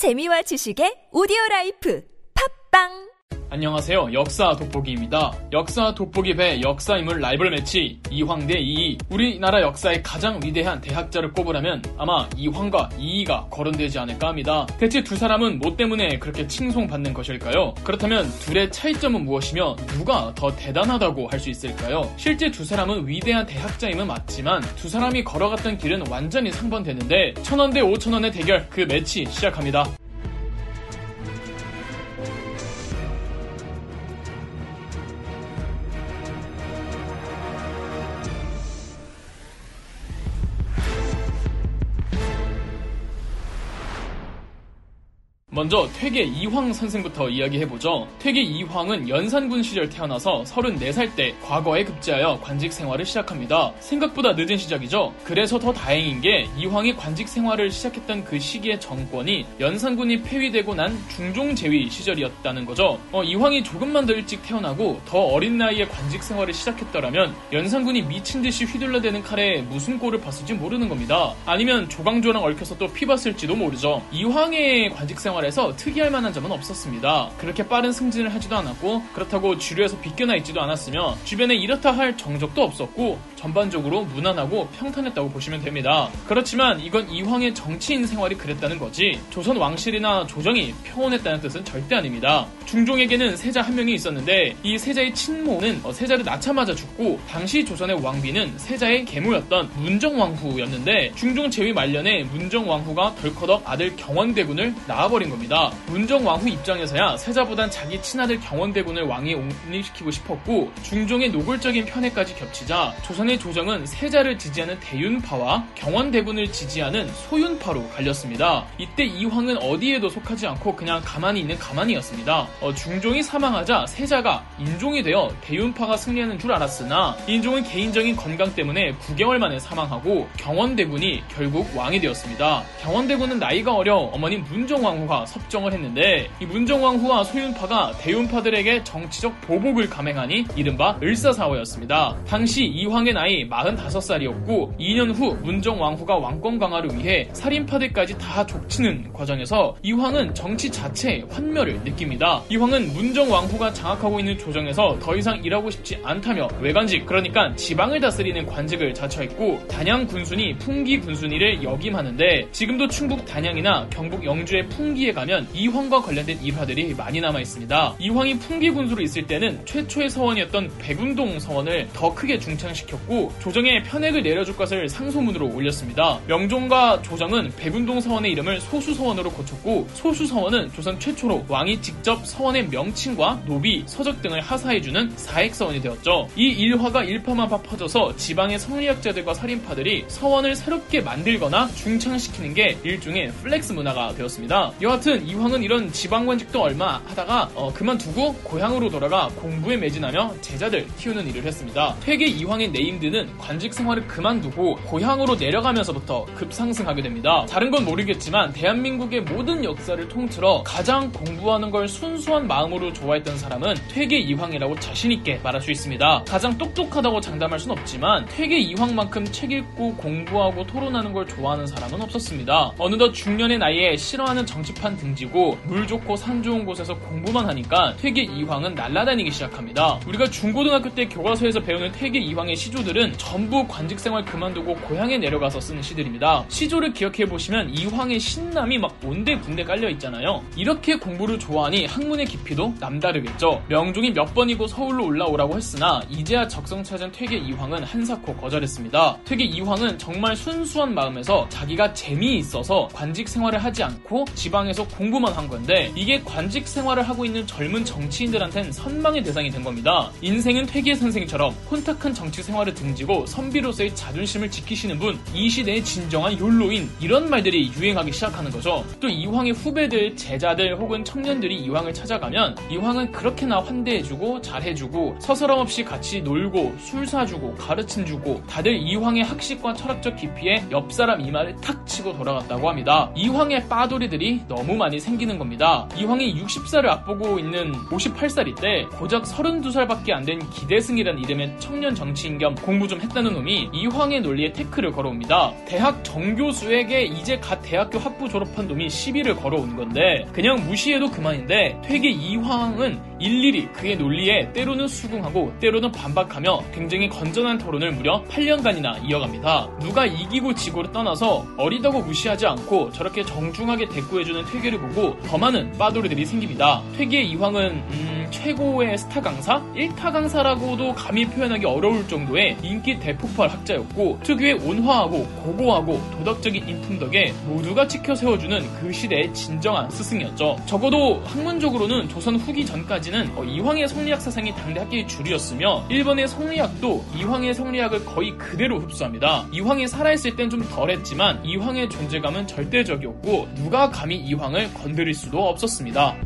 재미와 지식의 오디오 라이프. 팝빵 안녕하세요. 역사 돋보기입니다. 역사 돋보기 배 역사 인물 라이벌 매치 이황 대 이이. 우리나라 역사의 가장 위대한 대학자를 꼽으라면 아마 이황과 이이가 거론되지 않을까 합니다. 대체 두 사람은 뭐 때문에 그렇게 칭송받는 것일까요? 그렇다면 둘의 차이점은 무엇이며 누가 더 대단하다고 할 수 있을까요? 실제 두 사람은 위대한 대학자임은 맞지만 두 사람이 걸어갔던 길은 완전히 상반되는데 천원 대 오천원의 대결 그 매치 시작합니다. 먼저 퇴계 이황 선생부터 이야기해보죠. 퇴계 이황은 연산군 시절 태어나서 34살 때 과거에 급제하여 관직 생활을 시작합니다. 생각보다 늦은 시작이죠. 그래서 더 다행인 게 이황이 관직 생활을 시작했던 그 시기의 정권이 연산군이 폐위되고 난 중종 제위 시절이었다는 거죠. 어, 이황이 조금만 더 일찍 태어나고 더 어린 나이에 관직 생활을 시작했더라면 연산군이 미친 듯이 휘둘러대는 칼에 무슨 꼴을 봤을지 모르는 겁니다. 아니면 조강조랑 얽혀서 또 피봤을지도 모르죠. 이황의 관직 생활 생활에서 특이할 만한 점은 없었습니다. 그렇게 빠른 승진을 하지도 않았고 그렇다고 주류에서 비껴나 있지도 않았으며 주변에 이렇다 할 정적도 없었고 전반적으로 무난하고 평탄했다고 보시면 됩니다. 그렇지만 이건 이황의 정치인 생활이 그랬다는 거지 조선 왕실이나 조정이 평온했다는 뜻은 절대 아닙니다. 중종에게는 세자 한 명이 있었는데 이 세자의 친모는 어, 세자를 낳자마자 죽고 당시 조선의 왕비는 세자의 계모였던 문정왕후였는데 중종 제위 말년에 문정왕후가 덜커덕 아들 경원대군을 낳아버린 겁니다. 문정 왕후 입장에서야 세자보단 자기 친아들 경원대군을 왕위에 옹립시키고 싶었고 중종의 노골적인 편애까지 겹치자 조선의 조정은 세자를 지지하는 대윤파와 경원대군을 지지하는 소윤파로 갈렸습니다. 이때 이황은 어디에도 속하지 않고 그냥 가만히 있는 가만히였습니다. 어, 중종이 사망하자 세자가 인종이 되어 대윤파가 승리하는 줄 알았으나 인종은 개인적인 건강 때문에 9개월 만에 사망하고 경원대군이 결국 왕이 되었습니다. 경원대군은 나이가 어려 어머님 문정왕후가 섭정을 했는데 이 문정왕후와 소윤파가 대윤파들에게 정치적 보복을 감행하니 이른바 을사사화였습니다. 당시 이황의 나이 45살이었고 2년 후 문정왕후가 왕권 강화를 위해 살인파들까지 다 족치는 과정에서 이황은 정치 자체의 환멸을 느낍니다. 이황은 문정왕후가 장악하고 있는 조정에서 더 이상 일하고 싶지 않다며 외관직 그러니까 지방을 다스리는 관직을 자처했고 단양 군순이 풍기 군순이를 역임하는데 지금도 충북 단양이나 경북 영주의 풍기에 풍기에 가면 이황과 관련된 일화들이 많이 남아 있습니다. 이황이 풍기 군수로 있을 때는 최초의 서원이었던 백운동 서원을 더 크게 중창시켰고 조정에 편액을 내려줄 것을 상소문으로 올렸습니다. 명종과 조정은 백운동 서원의 이름을 소수서원으로 고쳤고 소수서원은 조선 최초로 왕이 직접 서원의 명칭과 노비, 서적 등을 하사해주는 사액서원이 되었죠. 이 일화가 일파만파 퍼져서 지방의 성리학자들과 살인파들이 서원을 새롭게 만들거나 중창시키는 게 일종의 플렉스 문화가 되었습니다. 여하 튼 여하튼 이황은 이런 지방관직도 얼마 하다가 어, 그만두고 고향으로 돌아가 공부에 매진하며 제자들 키우는 일을 했습니다. 퇴계 이황의 네임드는 관직 생활을 그만두고 고향으로 내려가면서부터 급상승하게 됩니다. 다른 건 모르겠지만 대한민국의 모든 역사를 통틀어 가장 공부하는 걸 순수한 마음으로 좋아했던 사람은 퇴계 이황이라고 자신있게 말할 수 있습니다. 가장 똑똑하다고 장담할 순 없지만 퇴계 이황만큼 책 읽고 공부하고 토론하는 걸 좋아하는 사람은 없었습니다. 어느덧 중년의 나이에 싫어하는 정치판 간판 등지고 물 좋고 산 좋은 곳에서 공부만 하니까 퇴계 이황은 날아다니기 시작합니다. 우리가 중고등학교 때 교과서에서 배우는 퇴계 이황의 시조들은 전부 관직 생활 그만두고 고향에 내려가서 쓰는 시들입니다. 시조를 기억해 보시면 이황의 신남이 막 온데 군데 깔려 있잖아요. 이렇게 공부를 좋아하니 학문의 깊이도 남다르겠죠. 명종이 몇 번이고 서울로 올라오라고 했으나 이제야 적성 찾은 퇴계 이황은 한사코 거절했습니다. 퇴계 이황은 정말 순수한 마음에서 자기가 재미있어서 관직 생활을 하지 않고 지방에서 계속 공부만 한 건데 이게 관직 생활을 하고 있는 젊은 정치인들한텐 선망의 대상이 된 겁니다. 인생은 퇴계 선생처럼 혼탁한 정치 생활을 등지고 선비로서의 자존심을 지키시는 분, 이 시대의 진정한 욜로인 이런 말들이 유행하기 시작하는 거죠. 또 이황의 후배들, 제자들 혹은 청년들이 이황을 찾아가면 이황은 그렇게나 환대해주고 잘해주고 서스럼 없이 같이 놀고 술 사주고 가르침 주고 다들 이황의 학식과 철학적 깊이에 옆 사람 이마를 탁 치고 돌아갔다고 합니다. 이황의 빠돌이들이 너무 너무 많이 생기는 겁니다. 이황이 60살을 앞보고 있는 58살일 때 고작 32살밖에 안 된 기대승이란 이름의 청년 정치인 겸 공부 좀 했다는 놈이 이황의 논리에 태클을 걸어옵니다. 대학 정교수에게 이제 갓 대학교 학부 졸업한 놈이 시비를 걸어온 건데 그냥 무시해도 그만인데 퇴계 이황은 일일이 그의 논리에 때로는 수긍하고 때로는 반박하며 굉장히 건전한 토론을 무려 8년간이나 이어갑니다. 누가 이기고 지고를 떠나서 어리다고 무시하지 않고 저렇게 정중하게 대꾸해주는 퇴계를 보고 더 많은 빠돌이들이 생깁니다. 퇴계 이황은 음, 최고의 스타 강사? 1타 강사라고도 감히 표현하기 어려울 정도의 인기 대폭발 학자였고 특유의 온화하고 고고하고 도덕적인 인품 덕에 모두가 지켜 세워주는 그 시대의 진정한 스승이었죠. 적어도 학문적으로는 조선 후기 전까지는 어, 이황의 성리학 사상이 당대 학계의 주류였으며 일본의 성리학도 이황의 성리학을 거의 그대로 흡수합니다. 이황이 살아있을 땐 좀 덜했지만 이황의 존재감은 절대적이었고 누가 감히 이황을 건드릴 수도 없었습니다.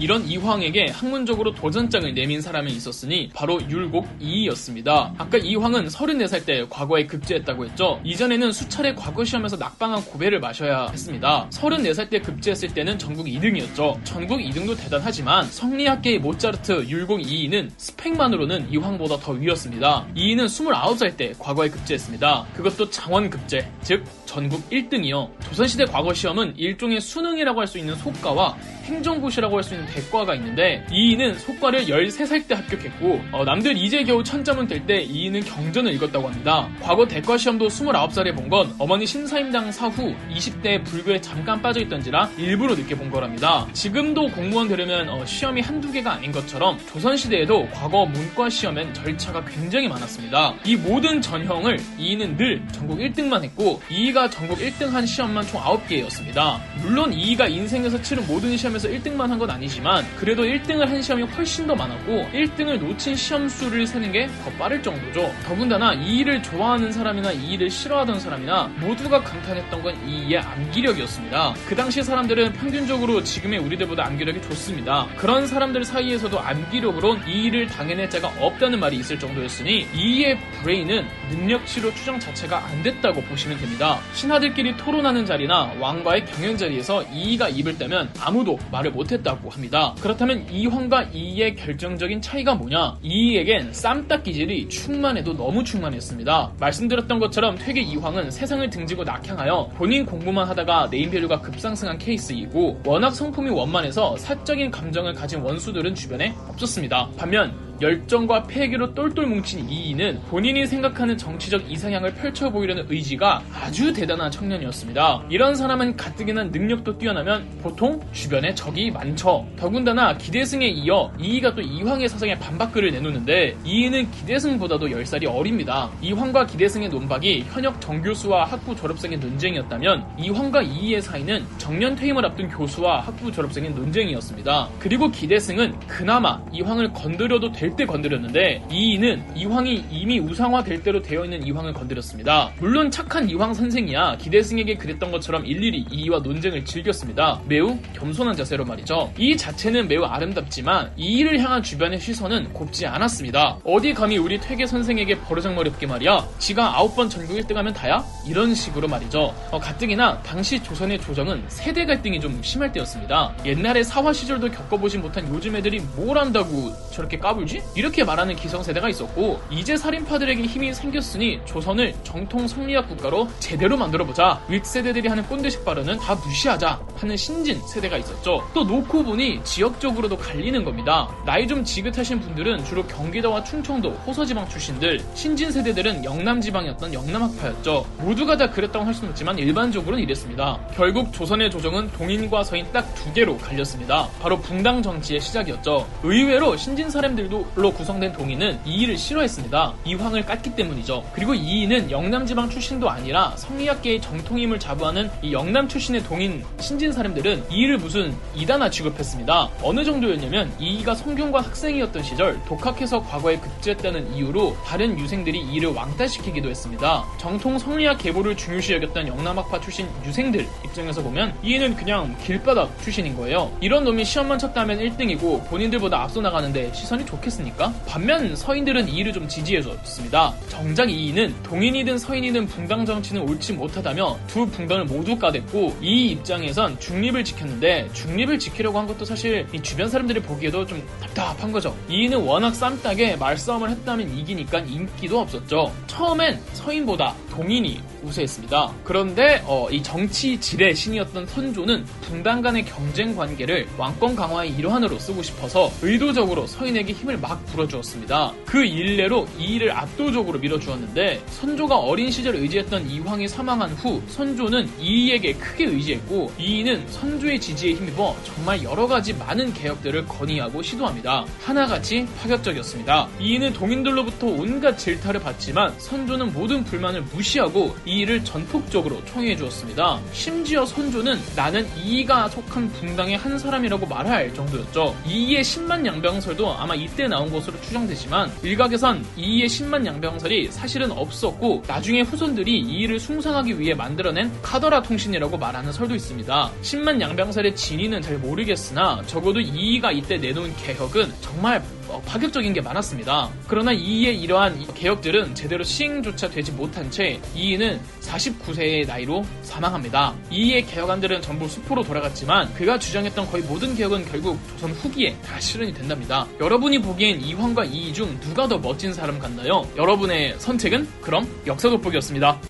이런 이황에게 학문적으로 도전장을 내민 사람이 있었으니 바로 율곡 이이였습니다. 아까 이황은 34살 때 과거에 급제했다고 했죠. 이전에는 수차례 과거 시험에서 낙방한 고배를 마셔야 했습니다. 34살 때 급제했을 때는 전국 2등이었죠. 전국 2등도 대단하지만 성리학계의 모차르트 율곡 이이는 스펙만으로는 이황보다 더 위였습니다. 이이는 29살 때 과거에 급제했습니다. 그것도 장원 급제, 즉 전국 1등이요. 조선시대 과거 시험은 일종의 수능이라고 할 수 있는 속과와 행정고시라고 할 수 있는 대과가 있는데 이인은 속과를 13살 때 합격했고 어, 남들 이제 겨우 천점은 될 때 이인은 경전을 읽었다고 합니다. 과거 대과 시험도 29살에 본 건 어머니 신사임당 사후 20대 불교에 잠깐 빠져있던지라 일부러 늦게 본 거랍니다. 지금도 공무원 되려면 어, 시험이 한두 개가 아닌 것처럼 조선시대에도 과거 문과 시험엔 절차가 굉장히 많았습니다. 이 모든 전형을 이인은 늘 전국 1등만 했고 이 이가 전국 1등 한 시험만 총 9개였습니다. 물론 이이가 인생에서 치른 모든 시험에서 1등만 한 건 아니지만 그래도 1등을 한 시험이 훨씬 더 많았고 1등을 놓친 시험 수를 세는 게 더 빠를 정도죠. 더군다나 이 일을 좋아하는 사람이나 이 일을 싫어하던 사람이나 모두가 감탄했던 건 이이의 암기력이었습니다. 그 당시 사람들은 평균적으로 지금의 우리들보다 암기력이 좋습니다. 그런 사람들 사이에서도 암기력으론 이이를 당해낼 자가 없다는 말이 있을 정도였으니 이이의 브레인은 능력치로 추정 자체가 안 됐다고 보시면 됩니다. 신하들끼리 토론하는 자리나 왕과의 경연 자리에서 이이가 입을 떼면 아무도 말을 못했다고 합니다. 그렇다면 이황과 이이의 결정적인 차이가 뭐냐? 이이에겐 쌈닭 기질이 충만해도 너무 충만했습니다. 말씀드렸던 것처럼 퇴계 이황은 세상을 등지고 낙향하여 본인 공부만 하다가 네임밸류가 급상승한 케이스이고 워낙 성품이 원만해서 사적인 감정을 가진 원수들은 주변에 없었습니다. 반면 열정과 패기로 똘똘 뭉친 이인은 본인이 생각하는 정치적 이상향을 펼쳐 보이려는 의지가 아주 대단한 청년이었습니다. 이런 사람은 가뜩이나 능력도 뛰어나면 보통 주변에 적이 많죠. 더군다나 기대승에 이어 이이가 또 이황의 사상에 반박글을 내놓는데 이이는 기대승보다도 10살이 어립니다. 이황과 기대승의 논박이 현역 정교수와 학부 졸업생의 논쟁이었다면 이황과 이이의 사이는 정년 퇴임을 앞둔 교수와 학부 졸업생의 논쟁이었습니다. 그리고 기대승은 그나마 이황을 건드려도 될때 건드렸는데 이이는 이황이 이미 우상화 될 대로 되어 있는 이황을 건드렸습니다. 물론 착한 이황 선생이야 기대승에게 그랬던 것처럼 일일이 이이와 논쟁을 즐겼습니다. 매우 겸손한 자세로 말이죠. 이 자체는 매우 아름답지만 이이를 향한 주변의 시선은 곱지 않았습니다. 어디 감히 우리 퇴계 선생에게 버르장머리 없게 말이야. 지가 아홉 번 전국 1등하면 다야? 이런 식으로 말이죠. 어, 가뜩이나 당시 조선의 조정은 세대 갈등이 좀 심할 때였습니다. 옛날에 사화 시절도 겪어보진 못한 요즘 애들이 뭘 안다고 저렇게 까불지? 이렇게 말하는 기성세대가 있었고 이제 살인파들에게 힘이 생겼으니 조선을 정통 성리학 국가로 제대로 만들어보자. 윗세대들이 하는 꼰대식 발언은 다 무시하자 하는 신진 세대가 있었죠. 또 놓고 보니 지역적으로도 갈리는 겁니다. 나이 좀 지긋하신 분들은 주로 경기도와 충청도, 호서지방 출신들, 신진 세대들은 영남 지방이었던 영남학파였죠. 모두가 다 그랬다고 할 수는 없지만 일반적으로는 이랬습니다. 결국 조선의 조정은 동인과 서인 딱 두 개로 갈렸습니다. 바로 분당 정치의 시작이었죠. 의외로 신진 사람들 로 구성된 동인은 이의를 싫어했습니다. 이황을 깠기 때문이죠. 그리고 이의는 영남지방 출신도 아니라 성리학계의 정통임을 자부하는 이 영남 출신의 동인 신진 사람들은 이의를 무슨 이단화 취급했습니다. 어느 정도였냐면 이의가 성균관 학생이었던 시절 독학해서 과거에 급제했다는 이유로 다른 유생들이 이의를 왕따시키기도 했습니다. 정통 성리학 계보를 중요시 여겼던 영남학파 출신 유생들 입장에서 보면 이의는 그냥 길바닥 출신인 거예요. 이런 놈이 시험만 쳤다면 1등이고 본인들보다 앞서 나가는데 시선이 좋겠어요. 생각했으니까. 반면 서인들은 이의를 좀 지지해줬습니다. 정작 이의는 동인이든 서인이든 붕당 정치는 옳지 못하다며 두 붕당을 모두 까댔고 이 입장에선 중립을 지켰는데 중립을 지키려고 한 것도 사실 이 주변 사람들이 보기에도 좀 답답한 거죠. 이의는 워낙 쌈딱에 말싸움을 했다면 이기니까 인기도 없었죠. 처음엔 서인보다 동인이 우세했습니다. 그런데 어, 이 정치 질의 신이었던 선조는 붕당 간의 경쟁 관계를 왕권 강화의 일환으로 쓰고 싶어서 의도적으로 서인에게 힘을 막 불어주었습니다. 그 일례로 이의를 압도적으로 밀어주었는데 선조가 어린 시절 의지했던 이황이 사망한 후 선조는 이의에게 크게 의지했고 이의는 선조의 지지에 힘입어 정말 여러 가지 많은 개혁들을 건의하고 시도합니다. 하나같이 파격적이었습니다. 이의는 동인들로부터 온갖 질타를 받지만 선조는 모든 불만을 무시하고 이 일을 전폭적으로 청해 주었습니다. 심지어 선조는 나는 이이가 속한 붕당의 한 사람이라고 말할 정도였죠. 이이의 10만 양병설도 아마 이때 나온 것으로 추정되지만 일각에선 이이의 10만 양병설이 사실은 없었고 나중에 후손들이 이이를 숭상하기 위해 만들어낸 카더라 통신이라고 말하는 설도 있습니다. 10만 양병설의 진위는 잘 모르겠으나 적어도 이이가 이때 내놓은 개혁은 정말 어, 파격적인 게 많았습니다. 그러나 이의 이러한 개혁들은 제대로 시행조차 되지 못한 채 이이는 49세의 나이로 사망합니다. 이의 개혁안들은 전부 수포로 돌아갔지만 그가 주장했던 거의 모든 개혁은 결국 조선 후기에 다 실현이 된답니다. 여러분이 보기엔 이황과 이이 중 누가 더 멋진 사람 같나요? 여러분의 선택은 그럼 역사 돋보기였습니다.